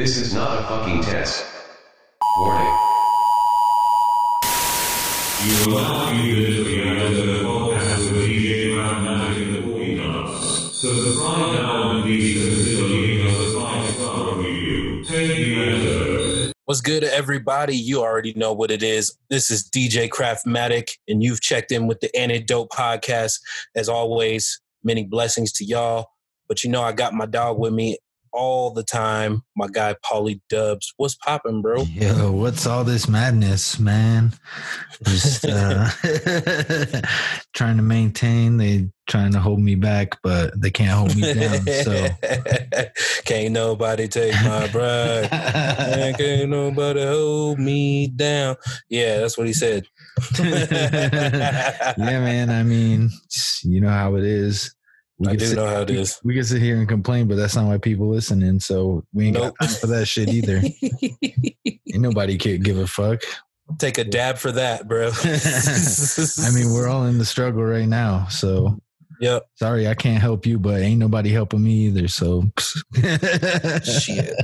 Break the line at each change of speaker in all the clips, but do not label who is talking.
This is not a fucking test. Warning.
You are now tuned to the podcast with DJ Mathematic and the Boy Dance. Subscribe now and please consider leaving us a five-star review. Thank you, Enter.
What's good, everybody? You already know what it is. This is DJ Craftmatic, and you've checked in with the Antidote Podcast. As always, many blessings to y'all. But you know, I got my dog with me all the time, my guy Paulie Dubz. What's popping, bro?
Yo, what's all this madness, man? Just uh, trying to maintain. They trying to hold me back, but they can't hold me down. So
can't nobody take my bride. Man, can't nobody hold me down. Yeah, that's what he said.
yeah, man. I mean, you know how it is. We
I
can
do
sit-
know how it is.
We can sit here and complain, but that's not why people listening. So we ain't
Nope.
got time for that shit either. Ain't nobody can give a fuck.
Take a dab for that, bro.
I mean, we're all in the struggle right now. So
Yep.
sorry, I can't help you, but ain't nobody helping me either. So
Shit.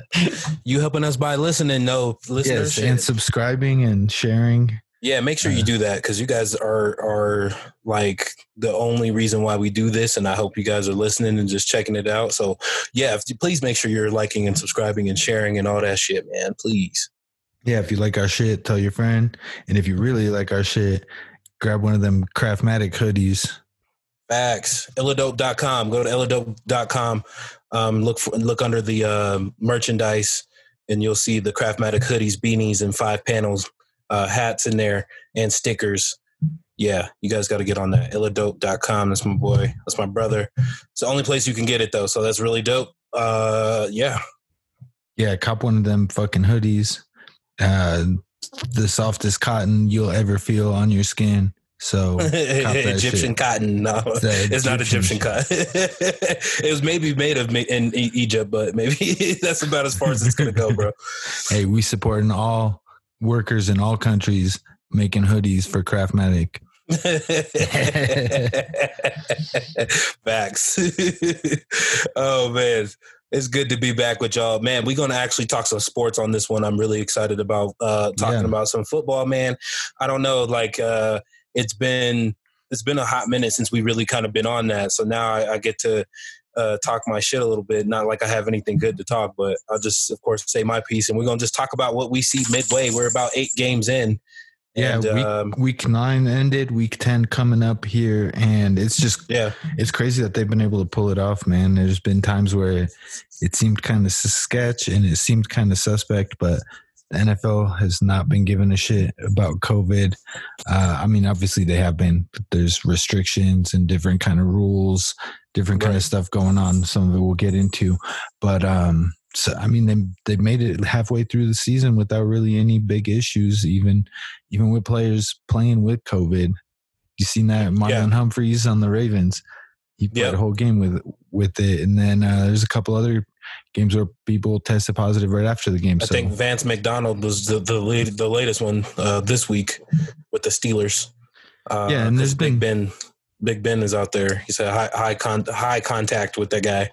You helping us by listening, no listeners.
Yes, and subscribing and sharing.
Yeah, make sure you do that because you guys are are like the only reason why we do this, and I hope you guys are listening and just checking it out. So yeah, if you, please make sure you're liking and subscribing and sharing and all that shit, man. Please.
Yeah, if you like our shit, tell your friend. And if you really like our shit, grab one of them Craftmatic hoodies.
Facts. Illadope.com. Go to illadope.com. Um, look for look under the um merchandise, and you'll see the Craftmatic hoodies, beanies, and five panels, uh, hats in there, and stickers. Yeah, you guys got to get on that. Illadope.com. That's my boy. That's my brother. It's the only place you can get it though, so that's really dope. Uh, yeah.
Yeah, cop one of them fucking hoodies. Uh, the softest cotton you'll ever feel on your skin. So
Egyptian
shit.
cotton. No,
The
it's not Egyptian
Egyptian
cotton. it was maybe made of in Egypt, but maybe that's about as far as it's gonna go, bro.
Hey, we supporting all workers in all countries making hoodies for Craftmatic.
Facts. oh man. It's good to be back with y'all. Man, we're gonna actually talk some sports on this one. I'm really excited about uh talking
Yeah.
about some football, man. I don't know, like uh it's been it's been a hot minute since we really kind of been on that. So now I, I get to uh, talk my shit a little bit. Not like I have anything good to talk, but I'll just, of course, say my piece. And we're gonna just talk about what we see midway. We're about eight games in.
Yeah,
And,
week,
um,
week nine ended, week 10 coming up here. And it's just
yeah,
it's crazy that they've been able to pull it off, man. There's been times where it seemed kind of sketch and it seemed kind of suspect, but the NFL has not been giving a shit about COVID. Uh, I mean, obviously they have been. But there's restrictions and different kind of rules, different kind
Right.
of stuff going on. Some of it we'll get into, but um, so I mean, they they made it halfway through the season without really any big issues, even even with players playing with COVID. You seen that Marlon Humphreys on the Ravens? He played
Yep.
a whole game with with it, and then uh, there's a couple other games where people tested positive right after the game.
I
so
think Vance McDonald was the the, lead, the latest one uh, this week with the Steelers. Uh,
Yeah, and there's
'cause Big Ben. Big Ben is out there. He's a high high con- high contact with that guy.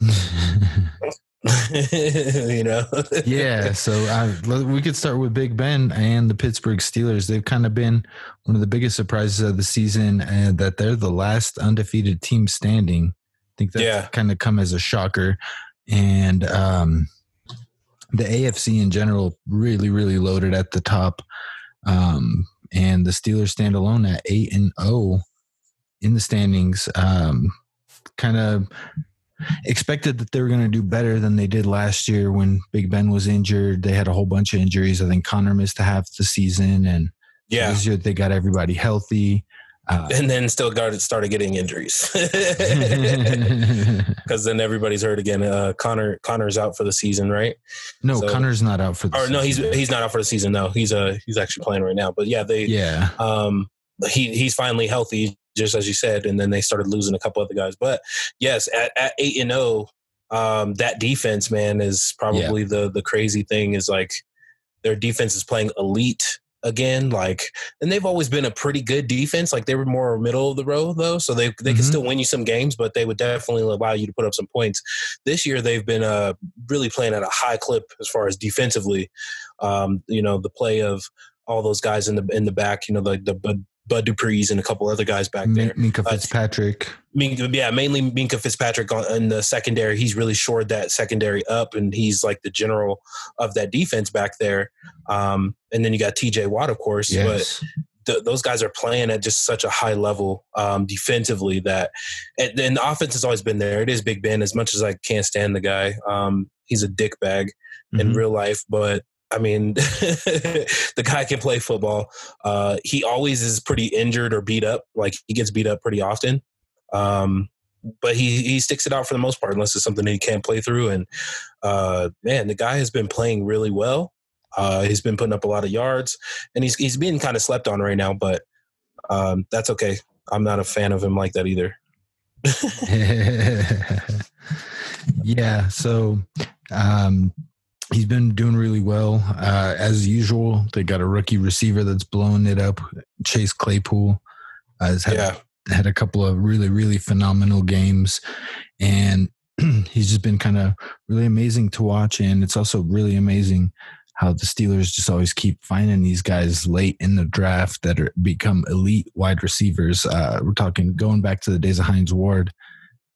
you know.
yeah, so I, we could start with Big Ben and the Pittsburgh Steelers. They've kind of been one of the biggest surprises of the season, and that they're the last undefeated team standing. I think that's
Yeah.
kind of come as a shocker, and um, the AFC in general really, really loaded at the top. Um, and the Steelers stand alone at eight and zero in the standings. Um, kind of expected that they were going to do better than they did last year when Big Ben was injured. They had a whole bunch of injuries. I think Connor missed half the season, and
yeah.
this year they got everybody healthy. Uh,
And then still started getting injuries because then everybody's hurt again. Uh, Connor Connor's out for the season, right?
no,
So-
Connor's not out for the
Or no, he's
season.
he's not out for the season. No, he's uh he's actually playing right now. But yeah, they
yeah.
um he he's finally healthy, just as you said, and then they started losing a couple other guys. But yes, at, at eight and zero, um, that defense, man, is probably the the crazy thing. Is like their defense is playing elite again. Like, and they've always been a pretty good defense. Like they were more middle of the road though, so they they
Mhm.
can still win you some games, but they would definitely allow you to put up some points. This year they've been uh really playing at a high clip as far as defensively. Um, you know, the play of all those guys in the in the back. You know, the the Bud, Dupree's and a couple other guys back there.
Min- Minkah
Uh,
Fitzpatrick.
Minkah, yeah, mainly Minkah Fitzpatrick on, in the secondary. He's really shored that secondary up, and he's like the general of that defense back there. Um, and then you got T.J. Watt, of course,
Yes.
but th- those guys are playing at just such a high level um, defensively that, and, and the offense has always been there. It is Big Ben, as much as I can't stand the guy. Um, he's a dick bag in
Mhm.
real life, but I mean, the guy can play football. Uh, he always is pretty injured or beat up. Like he gets beat up pretty often. Um, but he he sticks it out for the most part, unless it's something that he can't play through. And uh, man, the guy has been playing really well. Uh, he's been putting up a lot of yards, and he's he's being kind of slept on right now. But um, that's okay. I'm not a fan of him like that either.
yeah. So um, he's been doing really well. Uh, as usual, they got a rookie receiver that's blowing it up. Chase Claypool uh, has had,
Yeah,
had a couple of really, really phenomenal games. And he's just been kind of really amazing to watch. And it's also really amazing how the Steelers just always keep finding these guys late in the draft that are become elite wide receivers. Uh, we're talking going back to the days of Hines Ward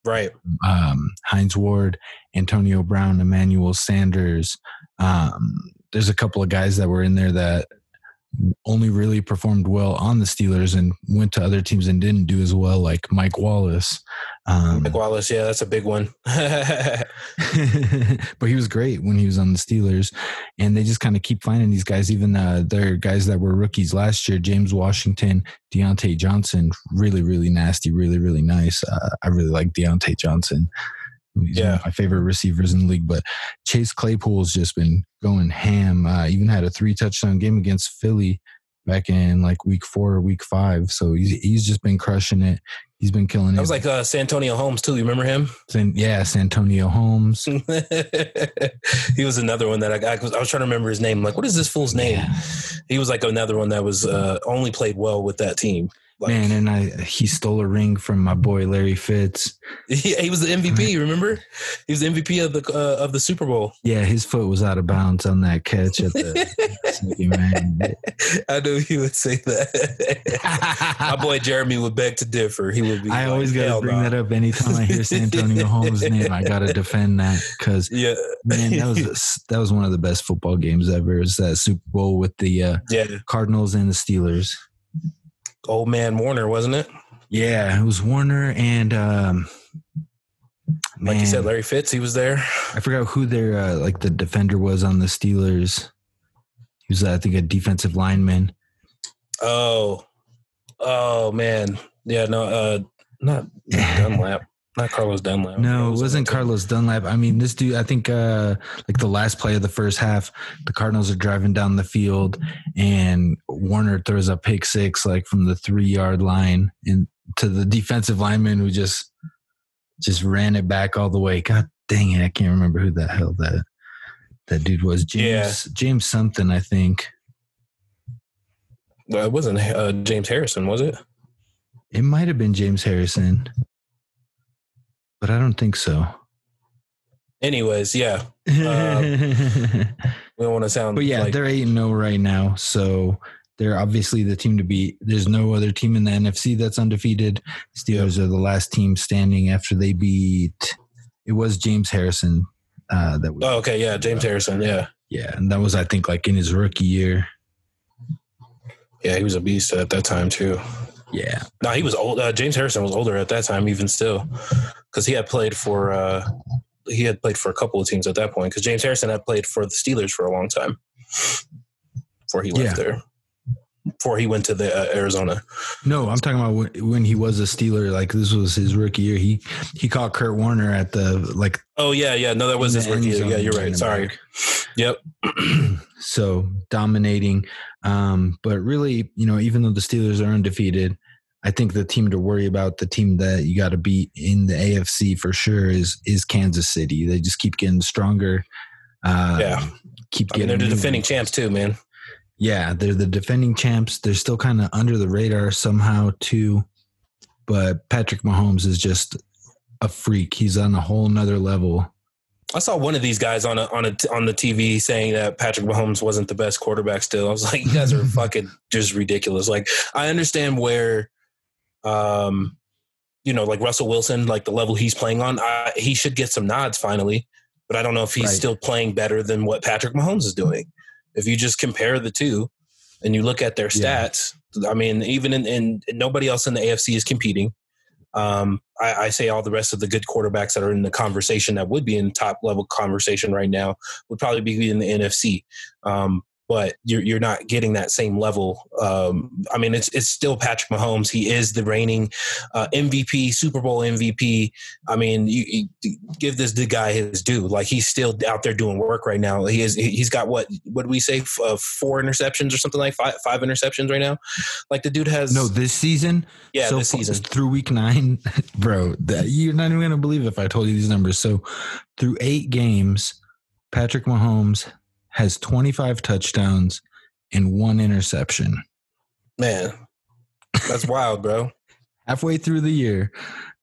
right.
um, Hines Ward, Antonio Brown, Emmanuel Sanders. Um, there's a couple of guys that were in there that only really performed well on the Steelers and went to other teams and didn't do as well, like Mike Wallace. Um,
Mike Wallace, yeah, that's a big one.
but he was great when he was on the Steelers, and they just kind of keep finding these guys. Even uh, their guys that were rookies last year, James Washington, Diontae Johnson, really, really nasty, really, really nice. Uh, I really like Diontae Johnson. He's one
Yeah.
of my favorite receivers in the league. But Chase Claypool's just been going ham. Uh, even had a three touchdown game against Philly back in like week four or week five. So he's he's just been crushing it. He's been killing it.
That was like uh, Santonio Holmes too. You remember him?
San- yeah, Santonio Holmes.
he was another one that I, I was. I was trying to remember his name. Like, what is this fool's name?
Yeah.
He was like another one that was uh, only played well with that team. Like,
Man, and I he stole a ring from my boy Larry Fitz.
he, he was the MVP. Remember, he was the MVP of the uh, of the Super Bowl.
Yeah, his foot was out of bounds on that catch at the man.
I knew he would say that. My boy Jeremy would beg to differ. He would be.
I
like,
always gotta bring
no."
that up anytime I hear Santonio Holmes' name. I got to defend that because
Yeah,
man, that was that was one of the best football games ever. Is that Super Bowl with the uh,
yeah.
Cardinals and the Steelers?
Old man Warner, wasn't it?
Yeah, it was Warner and um,
Like you said, Larry Fitz. He was there.
I forgot who their uh, like the defender was on the Steelers. He was, I think, a defensive lineman.
Oh, oh man. Yeah, no, uh, not, not Dunlap. Not Carlos Dunlap.
No, it
was
wasn't
on the team.
Carlos Dunlap. I mean, this dude, I think uh like the last play of the first half, the Cardinals are driving down the field and Warner throws a pick six like from the three yard line and to the defensive lineman who just just ran it back all the way. God dang it, I can't remember who the hell that that dude was. James James something, I think.
Well, it wasn't uh, James Harrison, was it?
It might have been James Harrison. But I don't think so.
Anyways, yeah. We don't want to sound.
But yeah,
like,
they're eight and zero right now, so they're obviously the team to beat. There's no other team in the NFC that's undefeated. Steelers are the last team standing after they beat. It was James Harrison uh, that. Was,
Oh, okay, yeah, James Harrison. Yeah,
yeah, and that was I think like in his rookie year.
yeah, he was a beast at that time too.
Yeah,
No, he was old. Uh, James Harrison was older at that time, even still, because he had played for. Uh, he had played for a couple of teams at that point. Because James Harrison had played for the Steelers for a long time before he left
Yeah.
there. Before he went to the uh, Arizona.
no, I'm talking about when, when he was a Steeler. Like this was his rookie year. He he caught Kurt Warner at the like.
Oh yeah, yeah. No, that was his rookie.
zone
Yeah, you're right. Sorry.
back.
Yep.
so dominating. Um, but really, you know, even though the Steelers are undefeated, I think the team to worry about, the team that you got to beat in the AFC for sure is is Kansas City. They just keep getting stronger. Uh,
Yeah.
keep
I mean,
getting.
they're the defending champs too, man.
Yeah, they're the defending champs. They're still kind of under the radar somehow too. But Patrick Mahomes is just a freak. He's on a whole nother level.
I saw one of these guys on a, on a, on the TV saying that Patrick Mahomes wasn't the best quarterback. Still, I was like, you guys are fucking just ridiculous. Like, I understand where, um, you know, like Russell Wilson, like the level he's playing on, I, he should get some nods finally. But I don't know if he's
Right.
still playing better than what Patrick Mahomes is doing. If you just compare the two and you look at their
Yeah.
stats, I mean, even in, in nobody else in the AFC is competing. Um, I, I say all the rest of the good quarterbacks that are in the conversation that would be in top level conversation right now would probably be in the NFC. Um, but you're you're not getting that same level. Um, I mean, it's it's still Patrick Mahomes. He is the reigning uh, MVP, Super Bowl MVP. I mean, you, you give this the guy his due. Like he's still out there doing work right now. He is. He's got what? What do we say? Uh, four interceptions or something like five, five interceptions right now. Like the dude has
No, this season,
yeah,
so
this season.
through week nine, bro, that, you're not even gonna believe if I told you these numbers. So, through eight games, Patrick Mahomes has 25 touchdowns and one interception.
Man, that's wild, bro.
Halfway through the year,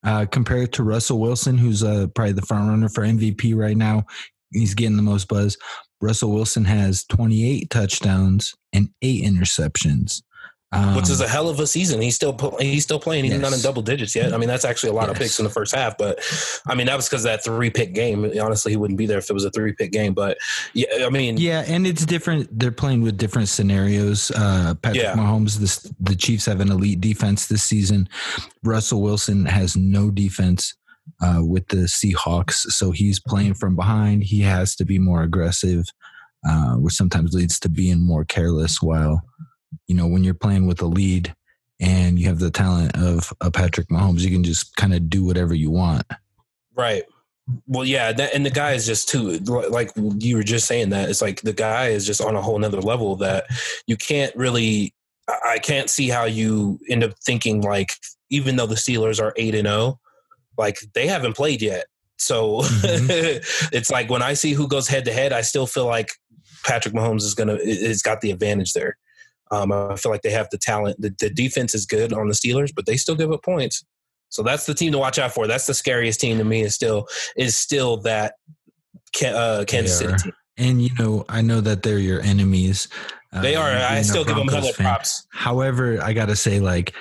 uh, compared to Russell Wilson, who's uh, probably the front runner for MVP right now, he's getting the most buzz. Russell Wilson has 28 touchdowns and eight interceptions. Um,
Which is a hell of a season. He's still he's still playing. He's not in double digits yet. I mean, that's actually a lot of picks in the first half. But I mean, that was because that three pick game. Honestly, he wouldn't be there if it was a three pick game. But yeah, I mean,
Yeah, and it's different. They're playing with different scenarios. Uh, Patrick
Yeah.
Mahomes, this, the Chiefs have an elite defense this season. Russell Wilson has no defense uh, with the Seahawks, so he's playing from behind. He has to be more aggressive, uh, which sometimes leads to being more careless. While you know when you're playing with a lead and you have the talent of a Patrick Mahomes, you can just kind of do whatever you want.
Right. Well, yeah, that, and the guy is just too like you were just saying that it's like the guy is just on a whole nother level that you can't really. I can't see how you end up thinking like even though the Steelers are eight and zero, like they haven't played yet. So mm-hmm. it's like when I see who goes head to head, I still feel like Patrick Mahomes is gonna is got the advantage there. Um, I feel like they have the talent. The, the defense is good on the Steelers, but they still give up points. So that's the team to watch out for. That's the scariest team to me. Is still is still that uh, Kansas City team.
And you know, I know that they're your enemies.
They
uh,
are. I still give them hella props.
However, I gotta say, like,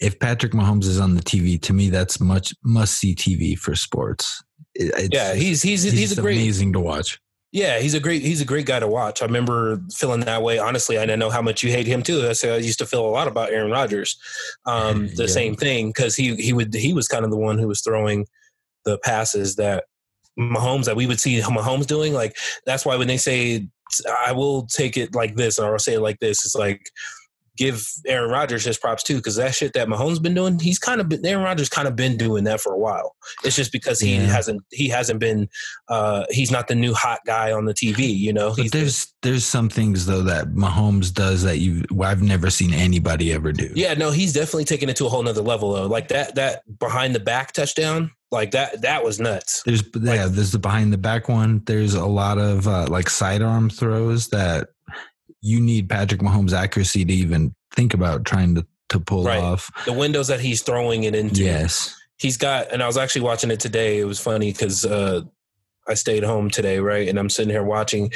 if Patrick Mahomes is on the TV, to me, that's much must see TV for sports. It's
Yeah, he's he's
he's,
he's, a great
amazing to watch.
Yeah, he's a great he's a great guy to watch. I remember feeling that way. Honestly, I didn't know how much you hate him too. That's I used to feel a lot about Aaron Rodgers. Um, the
Yeah.
same thing because he he would he was kind of the one who was throwing the passes that Mahomes that we would see Mahomes doing. Like that's why when they say I will take it like this or I'll say it like this, it's like give Aaron Rodgers his props too because that shit that Mahomes been doing, he's kind of been Aaron Rodgers kind of been doing that for a while. It's just because he
Yeah.
hasn't he hasn't been uh, he's not the new hot guy on the TV. You know,
But
he's
there's there's some things though that Mahomes does that you I've never seen anybody ever do.
yeah, no, he's definitely taking it to a whole nother level though. Like that that behind the back touchdown, like that that was nuts.
There's yeah, there's the behind the back one. There's a lot of uh, like sidearm throws that you need Patrick Mahomes accuracy to even think about trying to to pull
Right.
off.
The windows that he's throwing it into.
Yes.
he's got and i was actually watching it today it was funny because uh i stayed home today right and i'm sitting here watching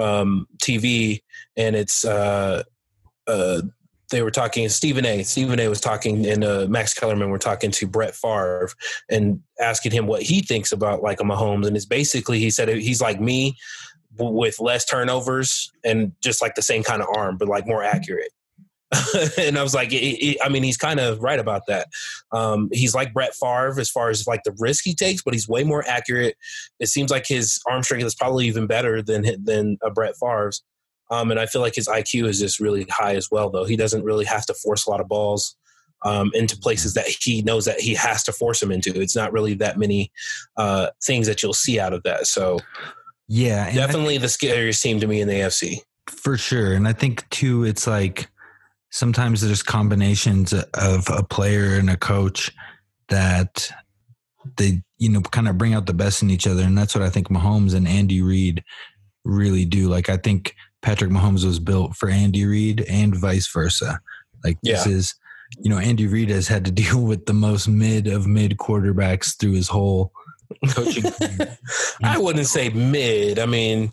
um tv and it's uh uh they were talking Stephen A. Stephen A. was talking, and uh, Max Kellerman were talking to Brett Favre and asking him what he thinks about like a Mahomes. And it's basically he said he's like me with less turnovers and just like the same kind of arm, but like more accurate. and I was like, it, it, I mean, he's kind of right about that. Um, he's like Brett Favre as far as like the risk he takes, but he's way more accurate. It seems like his arm strength is probably even better than than a Brett Favre's. Um, and I feel like his IQ is just really high as well, though. He doesn't really have to force a lot of balls um, into places that he knows that he has to force them into. It's not really that many uh, things that you'll see out of that. So
Yeah,
definitely the scariest team to me in the AFC.
For sure. And I think too, it's like sometimes there's combinations of a player and a coach that they, you know, kind of bring out the best in each other. And that's what I think Mahomes and Andy Reid really do. Like, I think Patrick Mahomes was built for Andy Reid and vice versa. Like this is, you know, Andy Reid has had to deal with the most mid of mid quarterbacks through his whole coaching. Mm.
I wouldn't say mid. I mean,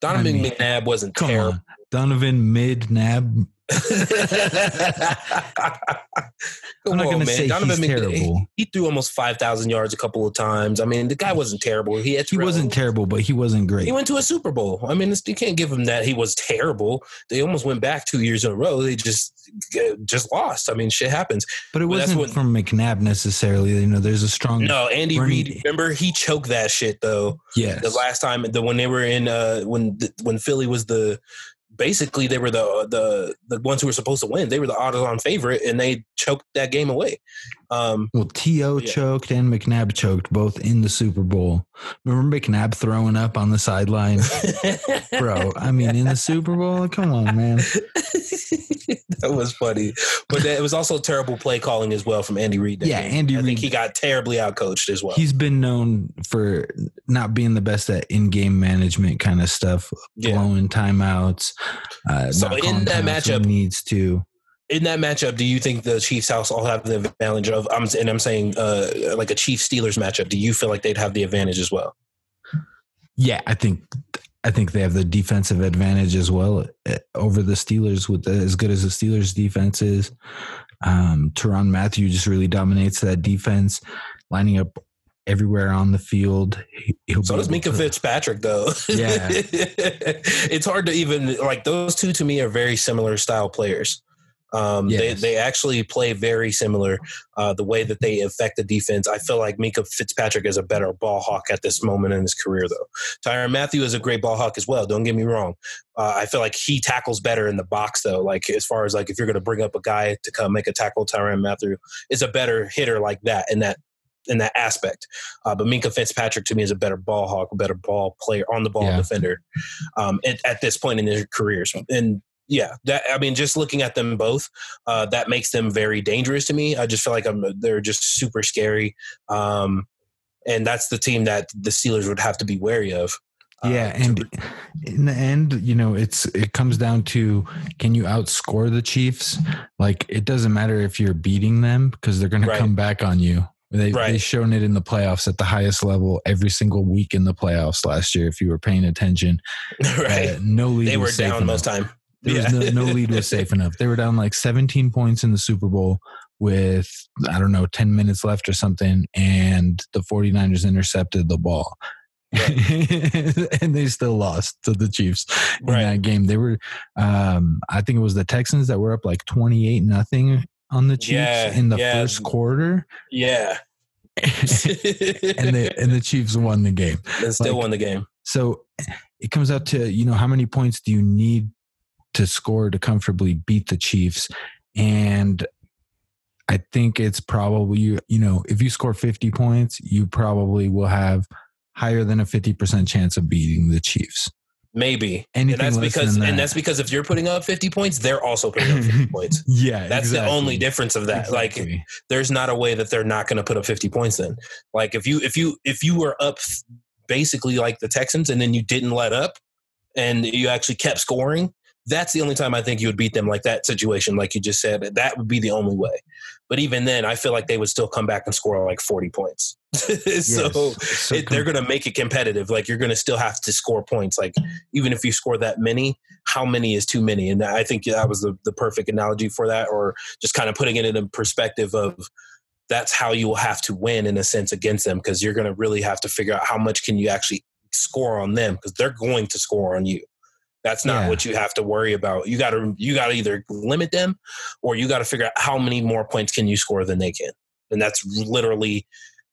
Donovan
I mean,
McNabb wasn't terrible.
on, Donovan mid nab.
Come
I'm
on, man. Donovan McNabb,
terrible.
He threw almost five thousand yards a couple of times. I mean, the guy wasn't terrible. He
He wasn't terrible, but he wasn't great.
He went to a Super Bowl. I mean, it's, you can't give him that he was terrible. They almost went back two years in a row. They just just lost. I mean, shit happens.
but it
But
wasn't from McNabb necessarily. You know, there's a strong
No, Andy Reid. Remember, he choked that shit though.
yes.
The last time, the when they were in, uh, when when Philly was the basically they were the the the ones who were supposed to win. They were the odds on favorite, and they choked that game away. Um,
Well, T.O.
Yeah.
choked and McNabb choked both in the Super Bowl. Remember McNabb throwing up on the sideline? Bro, I mean, in the Super Bowl? Come on, man.
that was funny, but it was also terrible play calling as well from Andy Reid.
Yeah,
game.
Andy
I think
Reid-
he got terribly outcoached as well.
He's been known for not being the best at in game management kind of stuff,
Yeah.
blowing timeouts. Uh,
So in that matchup-
he needs to.
In that matchup, do you think the Chiefs house all have the advantage of? I'm and I'm saying uh, like a Chiefs Steelers matchup. Do you feel like they'd have the advantage as well?
Yeah, I think I think they have the defensive advantage as well uh, over the Steelers with the, as good as the Steelers defense is. Um, Tyrann Mathieu just really dominates that defense, lining up everywhere on the field. He, he'll
So does Minkah
to-
Fitzpatrick though.
Yeah.
it's hard to even like those two to me are very similar style players. Um, they
Yes.
they actually play very similar. Uh, the way that they affect the defense, I feel like Minkah Fitzpatrick is a better ball hawk at this moment in his career, though. Tyrann Mathieu is a great ball hawk as well. Don't get me wrong. Uh, I feel like he tackles better in the box, though. Like as far as like if you're going to bring up a guy to come make a tackle, Tyrann Mathieu is a better hitter like that in that in that aspect. Uh, but Minkah Fitzpatrick to me is a better ball hawk, a better ball player, on the ball
Yeah.
defender um, at, at this point in their careers. And yeah, that I mean, just looking at them both, uh, that makes them very dangerous to me. I just feel like I'm, they're just super scary. Um, and that's the team that the Steelers would have to be wary of. Uh,
Yeah,
to-
and in the end, you know, it's it comes down to can you outscore the Chiefs? Like it doesn't matter if you're beating them because they're going
Right.
to come back on you. They
Right.
they shown it in the playoffs at the highest level every single week in the playoffs last year. If you were paying attention,
right.
Uh, no lead.
they were down most time.
There
Yeah.
was no, no lead was safe enough. They were down like 17 points in the Super Bowl with I don't know 10 minutes left or something, and the 49ers intercepted the ball. and they still lost to the Chiefs in
Right.
that game. They were, um, I think it was the Texans that were up like twenty eight nothing on the Chiefs
Yeah,
in the
yeah.
first quarter,
Yeah.
and the and the Chiefs won the game.
and still
like-
won the game.
So it comes out to you know how many points do you need to score to comfortably beat the Chiefs, and I think it's probably you you know if you score fifty points, you probably will have higher than a fifty percent chance of beating the Chiefs.
Maybe.
Anything
and that's because
that.
and that's because if you're putting up 50 points, they're also putting up 50 points.
Yeah,
That's the only difference of that. Like there's not a way that they're not going to put up 50 points then. Like if you if you if you were up basically like the Texans and then you didn't let up and you actually kept scoring, that's the only time I think you would beat them like that situation like you just said. That would be the only way. But even then, I feel like they would still come back and score like 40 points. so
Yes. So
it, they're going to make it competitive. Like you're going to still have to score points. Like even if you score that many, how many is too many? And I think that was the, the perfect analogy for that, or just kind of putting it in a perspective of that's how you will have to win in a sense against them because you're going to really have to figure out how much can you actually score on them because they're going to score on you. That's not
Yeah.
what you have to worry about. You got to you got to either limit them or you got to figure out how many more points can you score than they can, and that's literally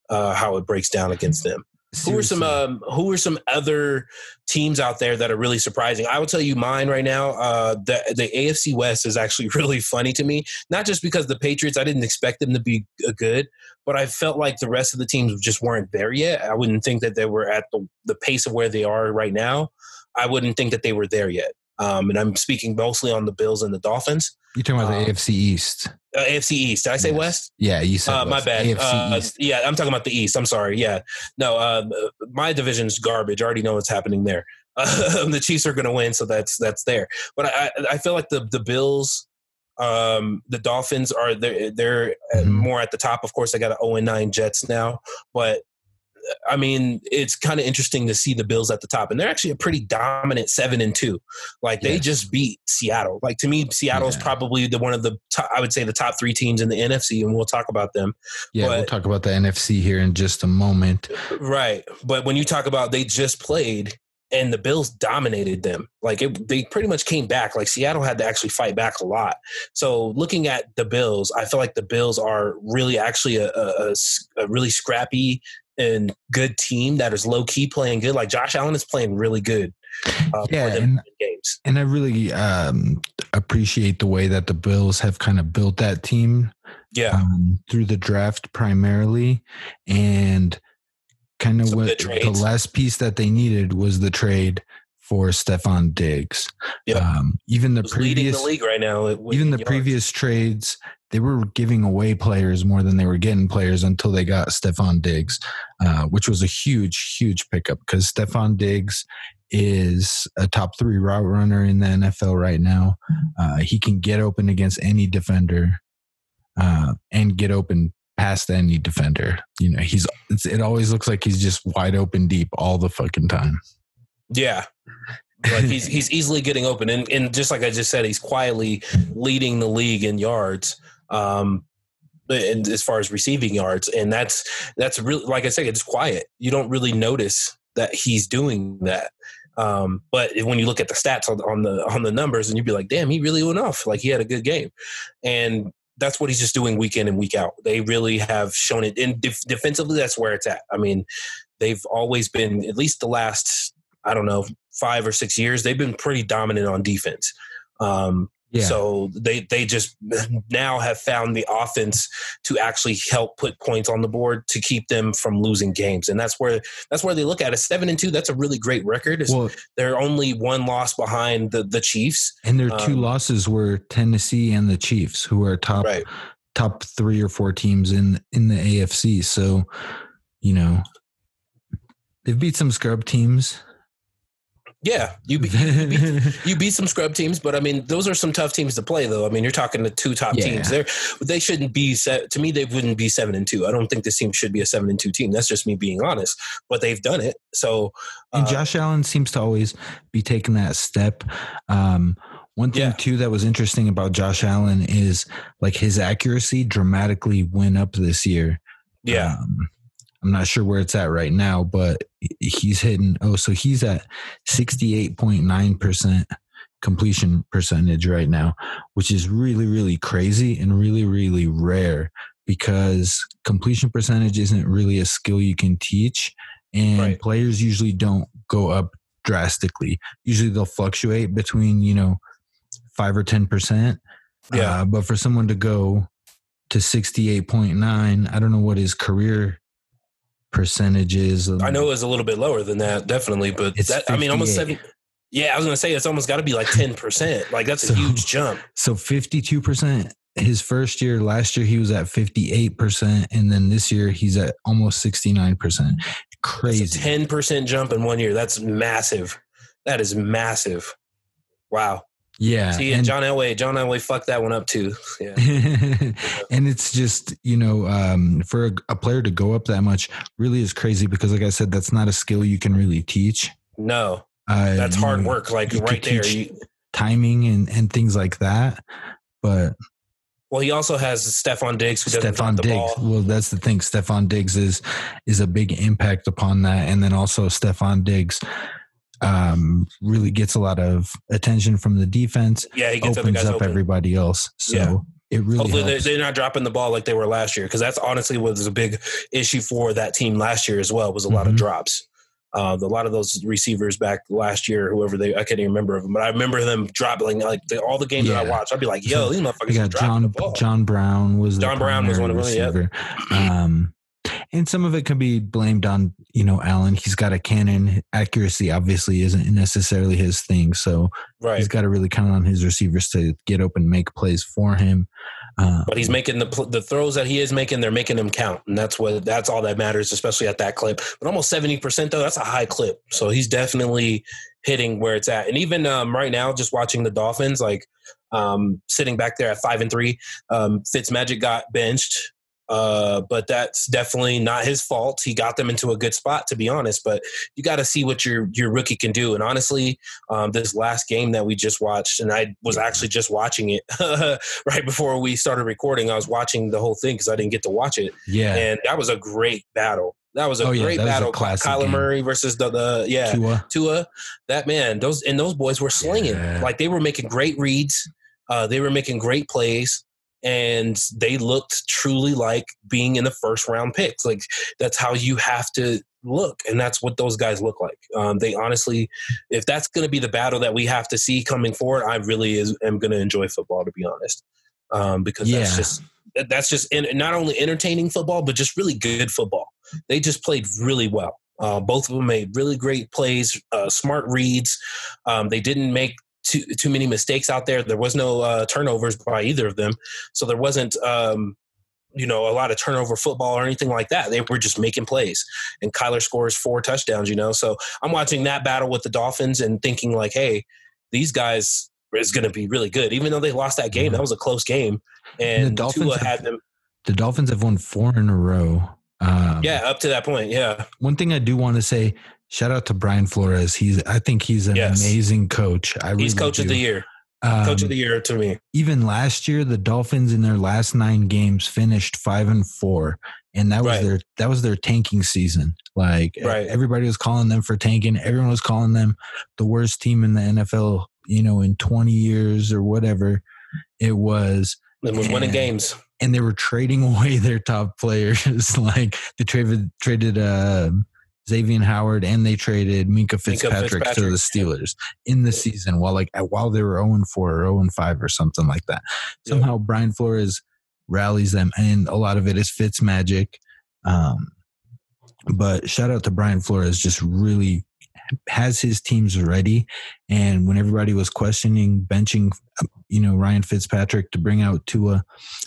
uh, how it breaks down against them. Who are some um, Who are some other teams out there that are really surprising? I will tell you mine right now. Uh, the the AFC West is actually really funny to me. Not just because the Patriots, I didn't expect them to be good, but I felt like the rest of the teams just weren't there yet. I wouldn't think that they were at the the pace of where they are right now. I wouldn't think that they were there yet. Um, and I'm speaking mostly on the Bills and the Dolphins.
You're talking about
um,
the AFC East.
Uh, AFC East. Did I say
Yes.
West?
Yeah, you said
Uh, my bad.
AFC
Uh,
East.
yeah, I'm talking about the East. I'm sorry. Yeah, no, uh, my division's garbage. I already know what's happening there. Um, the Chiefs are going to win, so that's that's there. But I I feel like the the Bills, um, the Dolphins are they're they're
Mhm.
more at the top. Of course, I got an zero and nine Jets now, but I mean, it's kind of interesting to see the Bills at the top, and they're actually a pretty dominant seven and two. Like they just beat Seattle. Like to me, Seattle's
Yeah.
probably the one of the top, I would say the top three teams in the NFC, and we'll talk about them.
Yeah, we'll talk about the NFC here in just a moment.
Right, but when you talk about they just played and the Bills dominated them, like it, they pretty much came back. Like Seattle had to actually fight back a lot. So looking at the Bills, I feel like the Bills are really actually a really scrappy and good team that is low key playing good. Like Josh Allen is playing really good. Uh,
Yeah, and-
games.
And I really um, appreciate the way that the Bills have kind of built that team
Yeah,
um, through the draft primarily, and kind of
Some
what the last piece that they needed was the trade for Stefon Diggs.
Yep.
Um, even the
Who's leading
previous,
the league right now.
even the
yards.
previous trades, they were giving away players more than they were getting players until they got Stefon Diggs, uh, which was a huge, huge pickup because Stefon Diggs is a top three route runner in the NFL right now. Uh, he can get open against any defender uh, and get open past any defender. You know, he's it's, it always looks like he's just wide open deep all the fucking time.
Yeah. Like he's he's easily getting open, and and just like I just said, he's quietly leading the league in yards. Um, and as far as receiving yards, and that's that's really like I said, it's quiet. You don't really notice that he's doing that. Um, but when you look at the stats on, on the on the numbers, and you'd be like, "Damn, he really went off. Like he had a good game," and that's what he's just doing week in and week out. They really have shown it. And def- defensively, that's where it's at. I mean, they've always been at least the last I don't know five or six years. They've been pretty dominant on defense. Um,
Yeah.
So they they just now have found the offense to actually help put points on the board to keep them from losing games, and that's where that's where they look at it. Seven and two, that's a really great record.
Well,
They're only one loss behind the the Chiefs.
and their two
um,
losses were Tennessee and the Chiefs, who are top
Right.
top three or four teams in in the AFC. So, you know, they've beat some scrub teams.
Yeah, you beat, you beat you beat some scrub teams, but I mean, those are some tough teams to play. Though I mean, you're talking to two top
Yeah.
teams. They they shouldn't be set. To me, they wouldn't be seven and two. I don't think this team should be a seven and two team. That's just me being honest. But they've done it. So
and
uh,
Josh Allen seems to always be taking that step. Um, one thing
Yeah.
too that was interesting about Josh Allen is like his accuracy dramatically went up this year.
yeah,
Um, I'm not sure where it's at right now, but he's hitting. Oh, so he's at 68.9% completion percentage right now, which is really, really crazy and really, really rare because completion percentage isn't really a skill you can teach. And
Right.
players usually don't go up drastically. Usually they'll fluctuate between, you know, five or 10%.
Yeah.
Uh, but for someone to go to 68.9, I don't know what his career percentage is.
I know it's a little bit lower than that, definitely. But
It's
that I mean, almost
58.
seven. Yeah, I was gonna say it's almost got to be like ten percent. Like that's a huge jump.
So 52% his first year, last year he was at 58%, and then this year he's at almost 69%. Crazy.
ten percent jump in one year. That's massive. That is massive. Wow.
Yeah.
See,
and-
John Elway, John Elway fucked that one up too. Yeah.
and it's just you know um, for a, a player to go up that much really is crazy because like i said that's not a skill you can really teach
No,
uh,
that's hard
know,
work. Like right there. You,
timing and, and things like that but
well, he also has Stefon Diggs who doesn't
Stefan
drop the
Diggs.
ball.
Well, that's the thing. Stefon Diggs is is a big impact upon that, and then also Stefon Diggs um, really gets a lot of attention from the defense.
Yeah, he gets
Opens up
open.
everybody else. So
Yeah.
it really
Hopefully they,
helps.
they're not dropping the ball like they were last year because that's honestly was a big issue for that team last year as well was a lot of
Mhm.
drops. Uh, a lot of those receivers back last year, whoever they, I can't even remember of them, but I remember them dropping like the, all the games that I watched. I'd be like, "Yo, these motherfuckers
we
are
got
dropping
John
the ball."
John Brown was the
John Brown was one of them,
receiver. Um, and some of it can be blamed on you know Allen. He's got a cannon. Accuracy obviously isn't necessarily his thing, so
right,
he's got to really count on his receivers to get open, make plays for him. Uh,
but he's making the the throws that he is making. They're making them count, and that's what that's all that matters, especially at that clip. But almost seventy percent though, that's a high clip. So he's definitely hitting where it's at. And even um, right now, just watching the Dolphins, like um, sitting back there at five and three, um, Fitzmagic got benched. Uh, but that's definitely not his fault. He got them into a good spot, to be honest. But you got to see what your your rookie can do. And honestly, um, this last game that we just watched, and I was actually just watching it right before we started recording. I was watching the whole thing because I didn't get to watch it,
Yeah.
and that was a great battle. That was a
Oh,
great battle.
classic
Kyler
game.
Murray versus the, the yeah
Tua.
Tua, that man, those and those boys were slinging.
Yeah.
Like they were making great reads. Uh, they were making great plays, and they looked truly like being in the first round picks. Like that's how you have to look, and that's what those guys look like. Um, they honestly, if that's going to be the battle that we have to see coming forward, I really is, am going to enjoy football to be honest, um, because that's just that- that's just in, not only entertaining football, but just really good football. They just played really well. Uh, both of them made really great plays, uh, smart reads. Um, they didn't make too too many mistakes out there. There was no uh, turnovers by either of them, so there wasn't um, you know a lot of turnover football or anything like that. They were just making plays, and Kyler scores four touchdowns. You know, so I'm watching that battle with the Dolphins and thinking like, hey, these guys is going to be really good. Even though they lost that game, that was a close game, and,
the Dolphins
Tua
have-
had them.
The Dolphins have won four in a row. Um,
Yeah, up to that point. Yeah,
One thing I do want to say, shout out to Brian Flores. He's I think he's an
Yes.
amazing coach. I
he's
really
coach of the year.
Um,
Coach of the year to me.
even last year, the Dolphins in their last nine games finished five and four, and that was
Right.
their that was their tanking season. Like
Right.
everybody was calling them for tanking. Everyone was calling them the worst team in the NFL. You know, in twenty years or whatever it was.
It was winning games.
and they were trading away their top players. like they traded traded uh, Xavier Howard and they traded Minkah Fitzpatrick, to
Fitzpatrick,
the Steelers in the season while like while they were 0 and 4 or 0 and 5 or something like that.
Yeah.
Somehow Brian Flores rallies them and a lot of it is Fitz magic. Um, but shout out to Brian Flores just really has his teams ready and when everybody was questioning benching you know Ryan Fitzpatrick to bring out Tua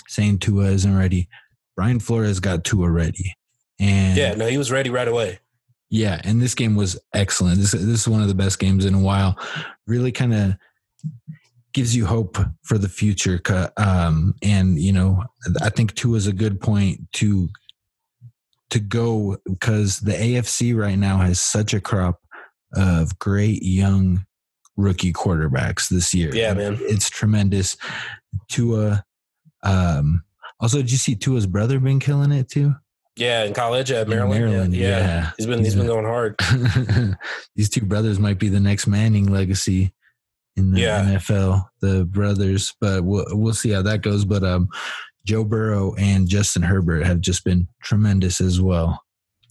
saying Tua isn't ready Brian Flores got Tua ready and
Yeah, no, he was ready right away.
Yeah, and this game was excellent. This this is one of the best games in a while. Really kind of gives you hope for the future. Um, and you know, I think two is a good point to to go because the AFC right now has such a crop of great young rookie quarterbacks this year.
Yeah, man.
it's tremendous. Tua. Um, also, did you see Tua's brother been killing it too?
Yeah, in college at
In
Maryland. yeah, yeah.
yeah.
He's been he's been going hard.
These two brothers might be the next Manning legacy in the. NFL. The brothers, but we'll we'll see how that goes. But um, Joe Burrow and Justin Herbert have just been tremendous as well.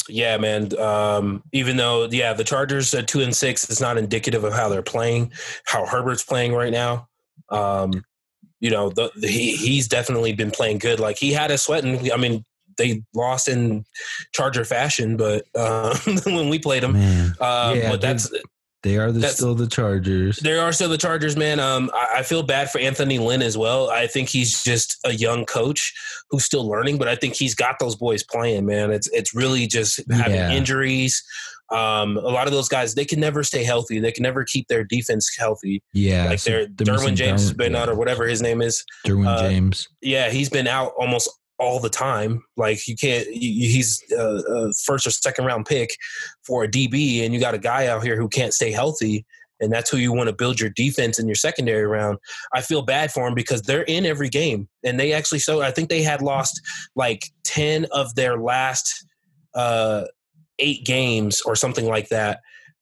Yeah, man. Um, even though, yeah, the Chargers at two and six is not indicative of how they're playing, how Herbert's playing right now. Um, you know, the, the, he he's definitely been playing good. Like he had us sweating. I mean, they lost in Charger fashion, but uh, when we played them, um,
Yeah,
but that's
they are the, still the Chargers.
They are still the Chargers, man. Um, I, I feel bad for Anthony Lynn as well. I think he's just a young coach who's still learning, but I think he's got those boys playing, man. It's it's really just having
Yeah.
injuries. Um, a lot of those guys, they can never stay healthy. They can never keep their defense healthy.
Yeah,
like
so missing
Derwin James has been
yeah,
out, or whatever his name is.
Derwin
uh,
James.
Yeah, he's been out almost all the time. Like you can't. He's a, a first or second round pick for a DB, and you got a guy out here who can't stay healthy, and that's who you want to build your defense in your secondary round. I feel bad for him because they're in every game, and they actually so I think they had lost like ten of their last uh, eight games or something like that,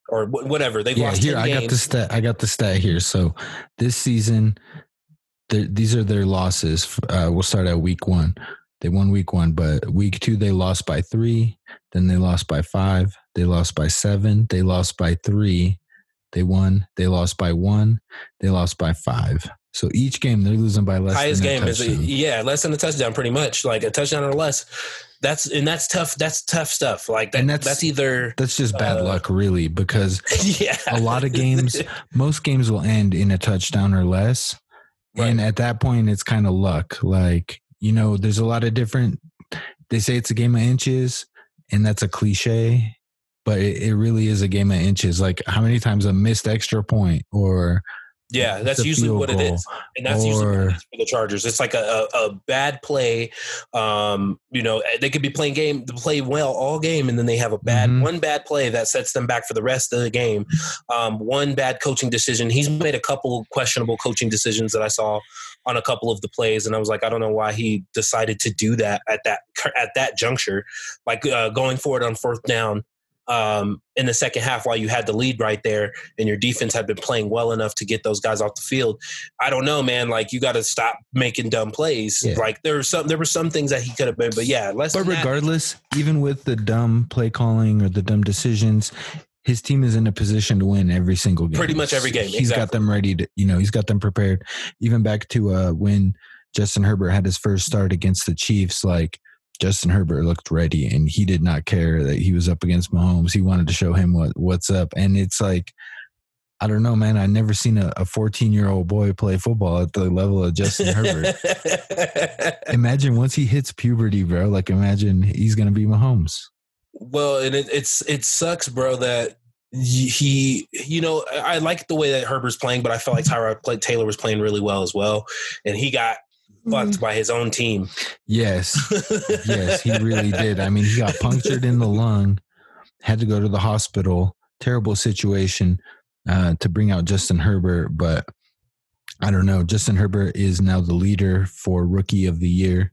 or whatever. They've
Yeah,
lost
here
10
I
games.
got the stat. I got the stat here. So this season, the- these are their losses. Uh, we'll start at week one. They won week one, but week two they lost by three. Then they lost by five. They lost by seven. They lost by three. They won. They lost by one. They lost by five. So each game they're losing by less.
highest
than a
game is yeah less than a touchdown pretty much like a touchdown or less that's and that's tough that's tough stuff like that,
And
that's,
that's-
either
That's just bad
uh,
luck, really, because
yeah
a lot of games, most games will end in a touchdown or less. And at that point, it's kind of luck. Like, you know, there's a lot of different, they say it's a game of inches, and that's a cliche. but it, it really is a game of inches. Like how many times a missed extra point or
Yeah, that's usually what it is. and that's usually what it is for the Chargers. It's like a, a, a bad play. Um, you know, they could be playing game, play well all game, and then they have a bad
Mhm.
one bad play that sets them back for the rest of the game. Um, one bad coaching decision. He's made a couple questionable coaching decisions that I saw on a couple of the plays, and I was like, I don't know why he decided to do that at that at that juncture, like uh, going forward on fourth down. Um, in the second half, while you had the lead right there, and your defense had been playing well enough to get those guys off the field, I don't know, man. Like you got to stop making dumb plays.
Yeah.
Like there were some, there were some things that he could have been, but yeah, less.
But
than that-
regardless, even with the dumb play calling or the dumb decisions, his team is in a position to win every single game.
Pretty much every game,
He's got them ready to, you know, he's got them prepared. Even back to uh, when Justin Herbert had his first start against the Chiefs, like Justin Herbert looked ready and he did not care that he was up against Mahomes. He wanted to show him what what's up. And it's like, I don't know, man. I never seen a 14 year old boy play football at the level of Justin Herbert. Imagine once he hits puberty, bro. Like, imagine he's gonna be Mahomes.
Well, and it, it's it sucks, bro. That he, you know, I I like the way that Herbert's playing, but I felt like Tyrod Taylor was playing really well as well, and he got fucked by his own team.
Yes, yes, he really did. I mean, he got punctured in the lung, had to go to the hospital. Terrible situation uh, to bring out Justin Herbert, but I don't know. Justin Herbert is now the leader for Rookie of the Year.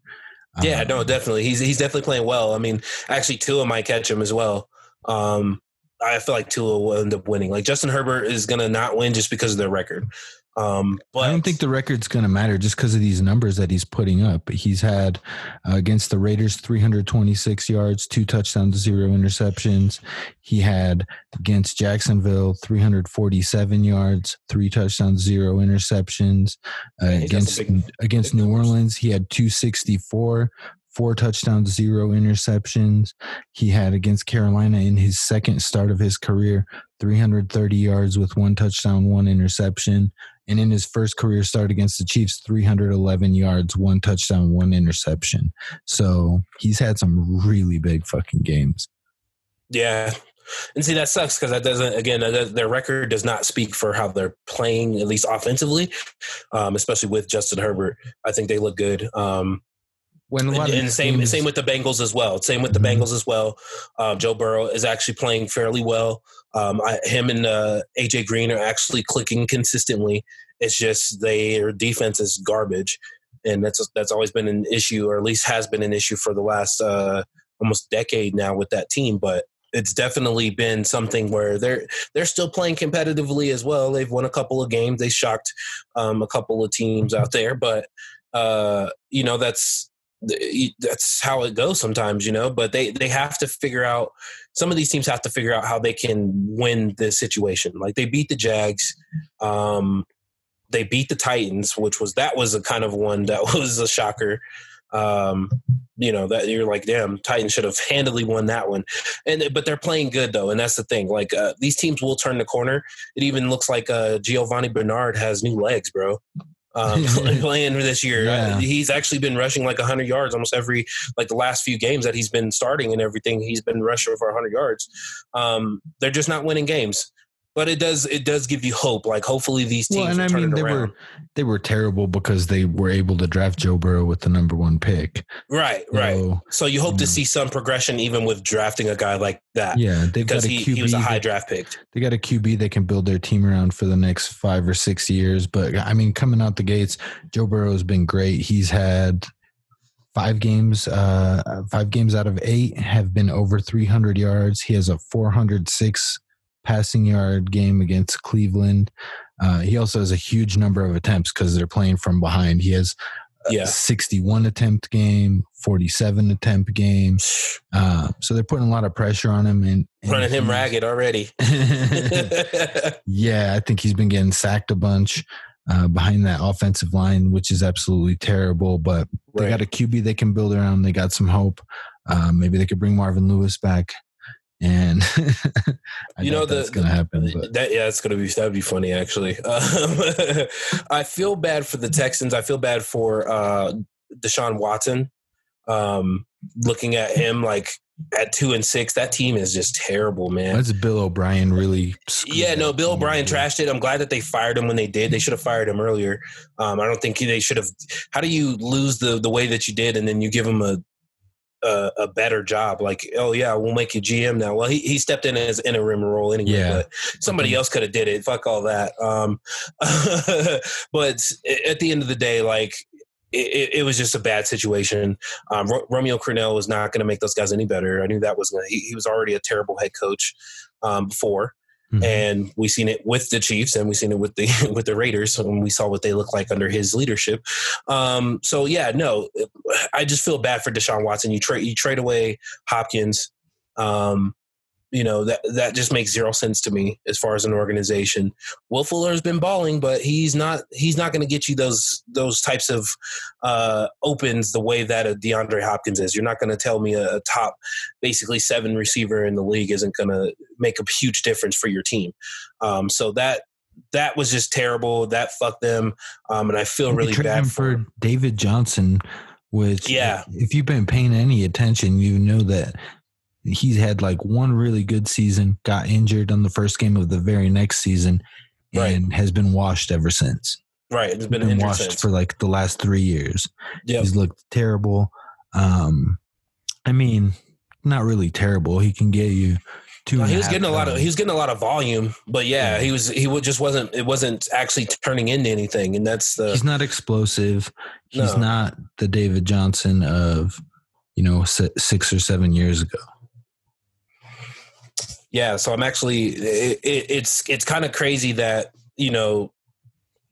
Yeah,
Um,
no, definitely. He's he's definitely playing well. I mean, actually, Tua might catch him as well. Um, I feel like Tua will end up winning. Like Justin Herbert is gonna not win just because of their record. Um, but
I don't think the record's going to matter just because of these numbers that he's putting up. He's had uh, against the Raiders 326 yards, two touchdowns, zero interceptions. He had against Jacksonville 347 yards, three touchdowns, zero interceptions. Uh,
Yeah, he's got
against
big-
against
big
New
numbers.
Orleans, he had 264. Four touchdowns, zero interceptions. He had against Carolina in his second start of his career, 330 yards with one touchdown, one interception. And in his first career start against the Chiefs, 311 yards, one touchdown, one interception. So he's had some really big fucking games.
Yeah. And see, that sucks because that doesn't, again, their record does not speak for how they're playing, at least offensively, um, especially with Justin Herbert. I think they look good. Um,
When
and, and same,
games-
same with the Bengals as well. Same with the
Mhm.
Bengals as well. Uh, Joe Burrow is actually playing fairly well. Um, I, him and uh, AJ Green are actually clicking consistently. It's just their defense is garbage, and that's that's always been an issue, or at least has been an issue for the last uh, almost decade now with that team. But it's definitely been something where they're they're still playing competitively as well. They've won a couple of games. They shocked um, a couple of teams out there, but uh, you know that's that's how it goes sometimes, you know. But they they have to figure out. Some of these teams have to figure out how they can win this situation. Like they beat the Jags. Um, they beat the Titans, which was that was a kind of one that was a shocker. Um, you know that you're like, damn, Titans should have handily won that one, and but they're playing good though, and that's the thing. Like uh, these teams will turn the corner. It even looks like uh, Giovani Bernard has new legs, bro. Um, playing this year,
Yeah.
He's actually been rushing like 100 yards almost every like the last few games that he's been starting and everything. He's been rushing for 100 yards. Um, they're just not winning games, but it does it does give you hope. Like hopefully these teams
Well, and I mean, they
around.
were they were terrible because they were able to draft Joe Burrow with the number one pick.
right, right.
So,
So you hope to
Mm.
see some progression even with drafting a guy like that.
yeah, they've
Because
got a
he,
QB.
he was a high
that-
draft pick.
they got a QB they can build their team around for the next five or six years. But I mean, coming out the gates, Joe Burrow has been great. He's had five games, uh, five games out of eight have been over 300 yards. He has a 406 passing yard game against Cleveland. Uh, he also has a huge number of attempts because they're playing from behind. He has a
Yeah.
61 attempt game, 47 attempt game. Uh, so they're putting a lot of pressure on him and, and
Running him ragged already.
yeah, I think he's been getting sacked a bunch uh, behind that offensive line, which is absolutely terrible. But they got a QB they can build around. They got some hope. Uh, maybe they could bring Marvin Lewis back. And I
You
know
the-
that's going to happen. But
That yeah, it's gonna be that'd be funny actually. Um, I feel bad for the Texans. I feel bad for uh, Deshaun Watson. Um, looking at him, like at two and six, that team is just terrible, man.
That's Bill O'Brien really.
Yeah, no, Bill O'Brien trashed it. I'm glad that they fired him when they did. They should have fired him earlier. Um, I don't think they should have. How do you lose the the way that you did, and then you give him a a, a better job? Like, oh yeah, we'll make you GM now. Well, he, he stepped in as interim role anyway.
Yeah.
But somebody else could have did it. Fuck all that. Um, but at the end of the day, like. It, it was just a bad situation. Um, Ro- Romeo Crennel was not going to make those guys any better. I knew that was going to. He, he was already a terrible head coach um, before
Mhm.
and we've seen it with the Chiefs, and we've seen it with the with the Raiders, and we saw what they look like under his leadership. Um, so yeah, no, I just feel bad for Deshaun Watson. You trade you trade away Hopkins. Um, you know that that just makes zero sense to me as far as an organization. Will Fuller has been balling, but he's not he's not going to get you those those types of uh, opens the way that a DeAndre Hopkins is. You're not going to tell me a, a top basically seven receiver in the league isn't going to make a huge difference for your team. Um, so that that was just terrible. That fucked them, um, and I feel really bad for.
for David Johnson, which
Yeah.
if you've been paying any attention, you know that he's had like one really good season, got injured on the first game of the very next season,
Right.
and has been washed ever since.
Right, it's been,
Been, washed for like the last three years.
Yep.
He's looked terrible. Um, I mean, not really terrible. He can get you two.
No,
and
he was getting a lot of he was getting a lot of volume, but yeah,
Yeah.
he was he just wasn't it wasn't actually turning into anything, and that's the
he's not explosive. He's
No.
not the David Johnson of you know six or seven years ago.
Yeah. So I'm actually it, it, it's it's kind of crazy that you know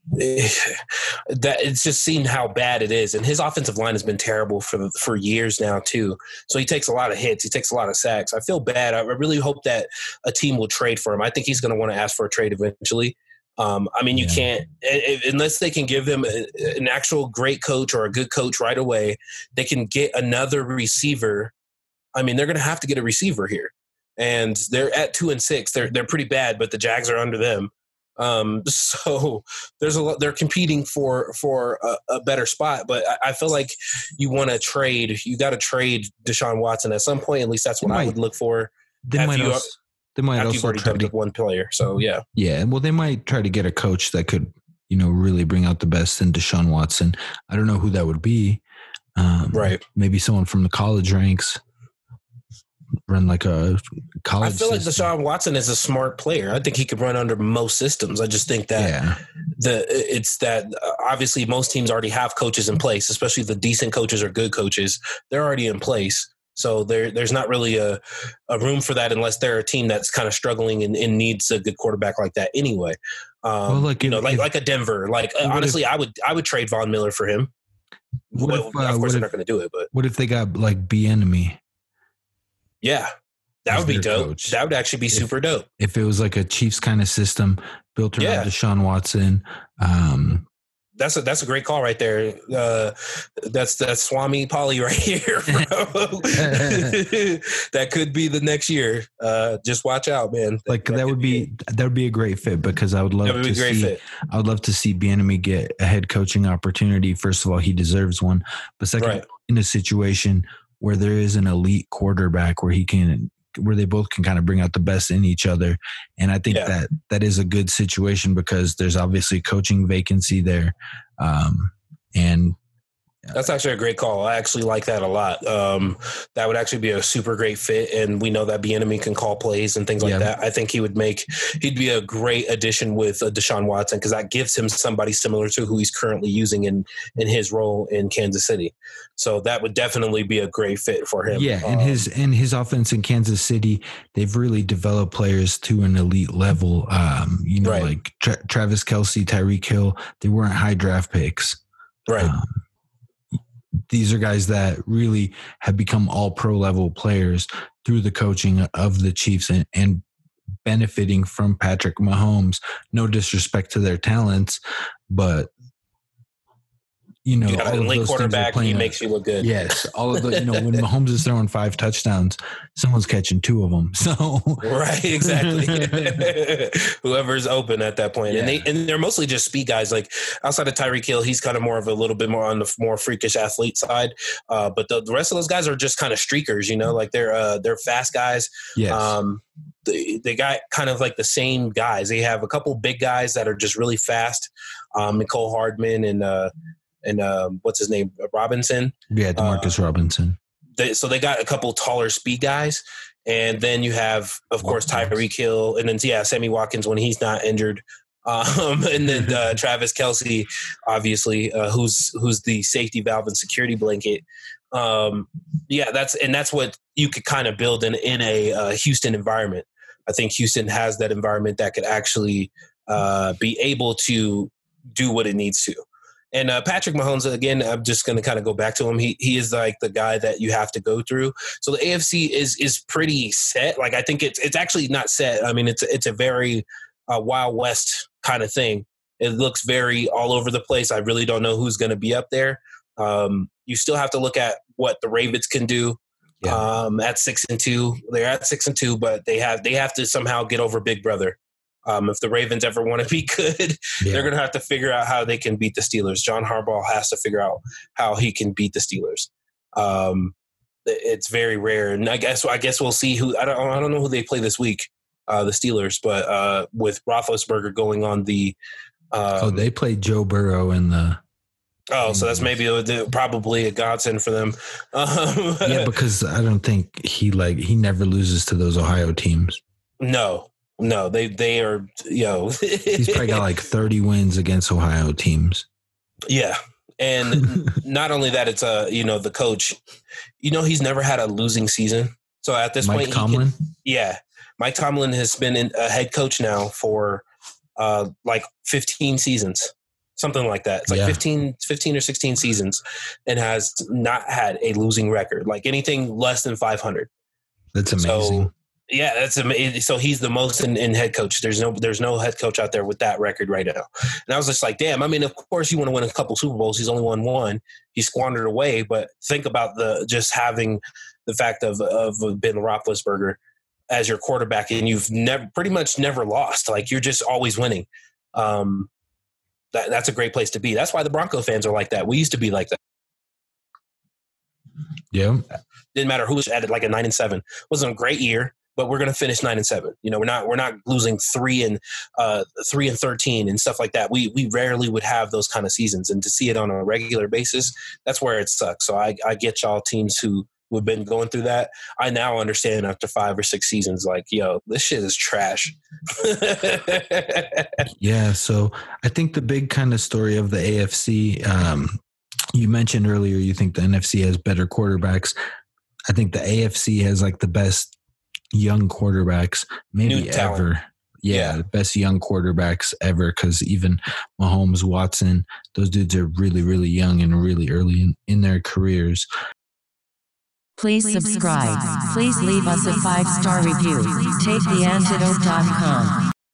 that it's just seen how bad it is, and his offensive line has been terrible for for years now too. So he takes a lot of hits, he takes a lot of sacks. I feel bad. I really hope that a team will trade for him. I think he's going to want to ask for a trade eventually. Um, I mean, you
Yeah.
can't unless they can give him a, an actual great coach or a good coach right away. They can get another receiver. I mean, they're going to have to get a receiver here, and they're at two and six. They're they're pretty bad, but the Jags are under them. Um, so there's a lot. They're competing for for a, a better spot, but I, I feel like you want to trade. You got to trade Deshaun Watson at some point. At least that's what I would look for
They might
you-
also, they might also
already
try to
one player. So yeah,
yeah. Well, they might try to get a coach that could you know really bring out the best in Deshaun Watson. I don't know who that would be. Um,
right.
Maybe someone from the college ranks. Run like a college.
I feel like
system.
Deshaun Watson is a smart player. I think he could run under most systems. I just think that
Yeah,
the it's that uh, obviously most teams already have coaches in place, especially the decent coaches or good coaches. They're already in place. So there, there's not really a, a room for that unless they're a team that's kind of struggling and, and needs a good quarterback like that anyway. Um,
Well, like
you
if-
know, like
if-
like a Denver. Like uh,
What if-
honestly, I would I would trade Von Miller for him.
What
Well,
if, uh,
of course,
what
they're not going to do it, but
What if they got like Bieniemy?
Yeah, that would be dope.
coach.
That would actually be
If-
super dope.
If it was like a Chiefs kind of system built around
Yeah.
Deshaun Watson, um,
That's a that's a great call right there. Uh, that's that's Swami Paulie right here, bro. that could be the next year. Uh, just watch out, man.
like that,
could
would be that would be a great fit because I would love to
be great
see
fit.
I would love to see Bieniemy get a head coaching opportunity. First of all, he deserves one, but second,
Right.
in a situation where there is an elite quarterback where he can where they both can kind of bring out the best in each other and i think
Yeah.
that that is a good situation because there's obviously coaching vacancy there um and
That's actually a great call. I actually like that a lot. Um, that would actually be a super great fit, and we know that Bieniemy can call plays and things like
Yeah.
that. I think he would make he'd be a great addition with uh, Deshaun Watson because that gives him somebody similar to who he's currently using in in his role in Kansas City. So that would definitely be a great fit for him.
Yeah, and
Um,
his and his offense in Kansas City, they've really developed players to an elite level. Um, you know,
Right.
like Tra- Travis Kelce, Tyreek Hill, they weren't high draft picks.
right.
These are guys that really have become all pro level players through the coaching of the Chiefs and, and benefiting from Patrick Mahomes. No disrespect to their talents, but you know,
You
all of those things are
quarterback. He
playing a-
makes you look good.
Yes, all of the you know when Mahomes is throwing five touchdowns, someone's catching two of them. So
Right, exactly. Whoever's open at that point, and
Yeah.
they and they're mostly just speed guys. Like outside of Tyreek Hill, he's kind of more of a little bit more on the more freakish athlete side. Uh, but the, the rest of those guys are just kind of streakers. You know, like they're uh, they're fast guys.
yes,
Um, they, they got kind of like the same guys. They have a couple big guys that are just really fast. Um, Mecole Hardman and uh, and um, what's his name Robinson.
yeah, Demarcus Robinson.
They, so they got a couple taller speed guys, and then you have, of course. Tyreek Hill, and then yeah, Sammy Watkins when he's not injured. Um, and then uh, Travis Kelce, obviously, uh, who's who's the safety valve and security blanket. Um, yeah, that's and that's what you could kind of build in in a uh, Houston environment. I think Houston has that environment that could actually uh, be able to do what it needs to. And uh, Patrick Mahomes, again, I'm just going to kind of go back to him. He he is like the guy that you have to go through. So the AFC is is pretty set. Like I think it's it's actually not set. I mean, it's it's a very uh, Wild West kind of thing. It looks very all over the place. I really don't know who's going to be up there. Um, you still have to look at what the Ravens can do.
Yeah.
Um, at six and two, they're at six and two, but they have they have to somehow get over Big Brother. Um, if the Ravens ever want to be good,
Yeah.
they're going to have to figure out how they can beat the Steelers. John Harbaugh has to figure out how he can beat the Steelers. Um, it's very rare, and I guess I guess we'll see who I don't I don't know who they play this week, uh, the Steelers, but uh, with Roethlisberger going on the. Um,
oh, they played Joe Burrow in the
oh, so that's maybe a, probably a godsend for them. Um,
yeah, because I don't think he like he never loses to those Ohio teams.
no, no, they they are yo.
He's probably got like thirty wins against Ohio teams.
yeah, and not only that, it's a you know the coach. You know he's never had a losing season. So at this
Mike
point, he can-
Tomlin.
yeah, Mike Tomlin has been in, a head coach now for uh like 15 seasons, something like that. It's like
Yeah.
15, 15 or 16 seasons, and has not had a losing record. Like anything less than 500.
That's amazing.
So yeah, that's amazing. So he's the most in, in head coach. There's no there's no head coach out there with that record right now. And I was just like, damn. I mean, of course you want to win a couple Super Bowls. He's only won one. He squandered away. But think about the just having the fact of of Ben Roethlisberger as your quarterback, and you've never pretty much never lost. Like you're just always winning. Um, that, that's a great place to be. That's why the Bronco fans are like that. We used to be like that.
yeah,
didn't matter who was at it like a nine and seven. wasn't a great year, but we're going to finish nine and seven. You know, we're not we're not losing three and uh, three and thirteen and stuff like that. We we rarely would have those kind of seasons, and to see it on a regular basis, that's where it sucks. So I I get y'all teams who who have been going through that. I now understand after five or six seasons, like yo, this shit is trash.
yeah. So I think the big kind of story of the AFC. Um, you mentioned earlier you think the NFC has better quarterbacks. I think the AFC has like the best young quarterbacks, maybe ever. Yeah,
Yeah.
the best young quarterbacks ever. Because even Mahomes, Watson, those dudes are really, really young and really early in, in their careers.
Please subscribe. Please leave us a five star review. TakeTheAntidote.com.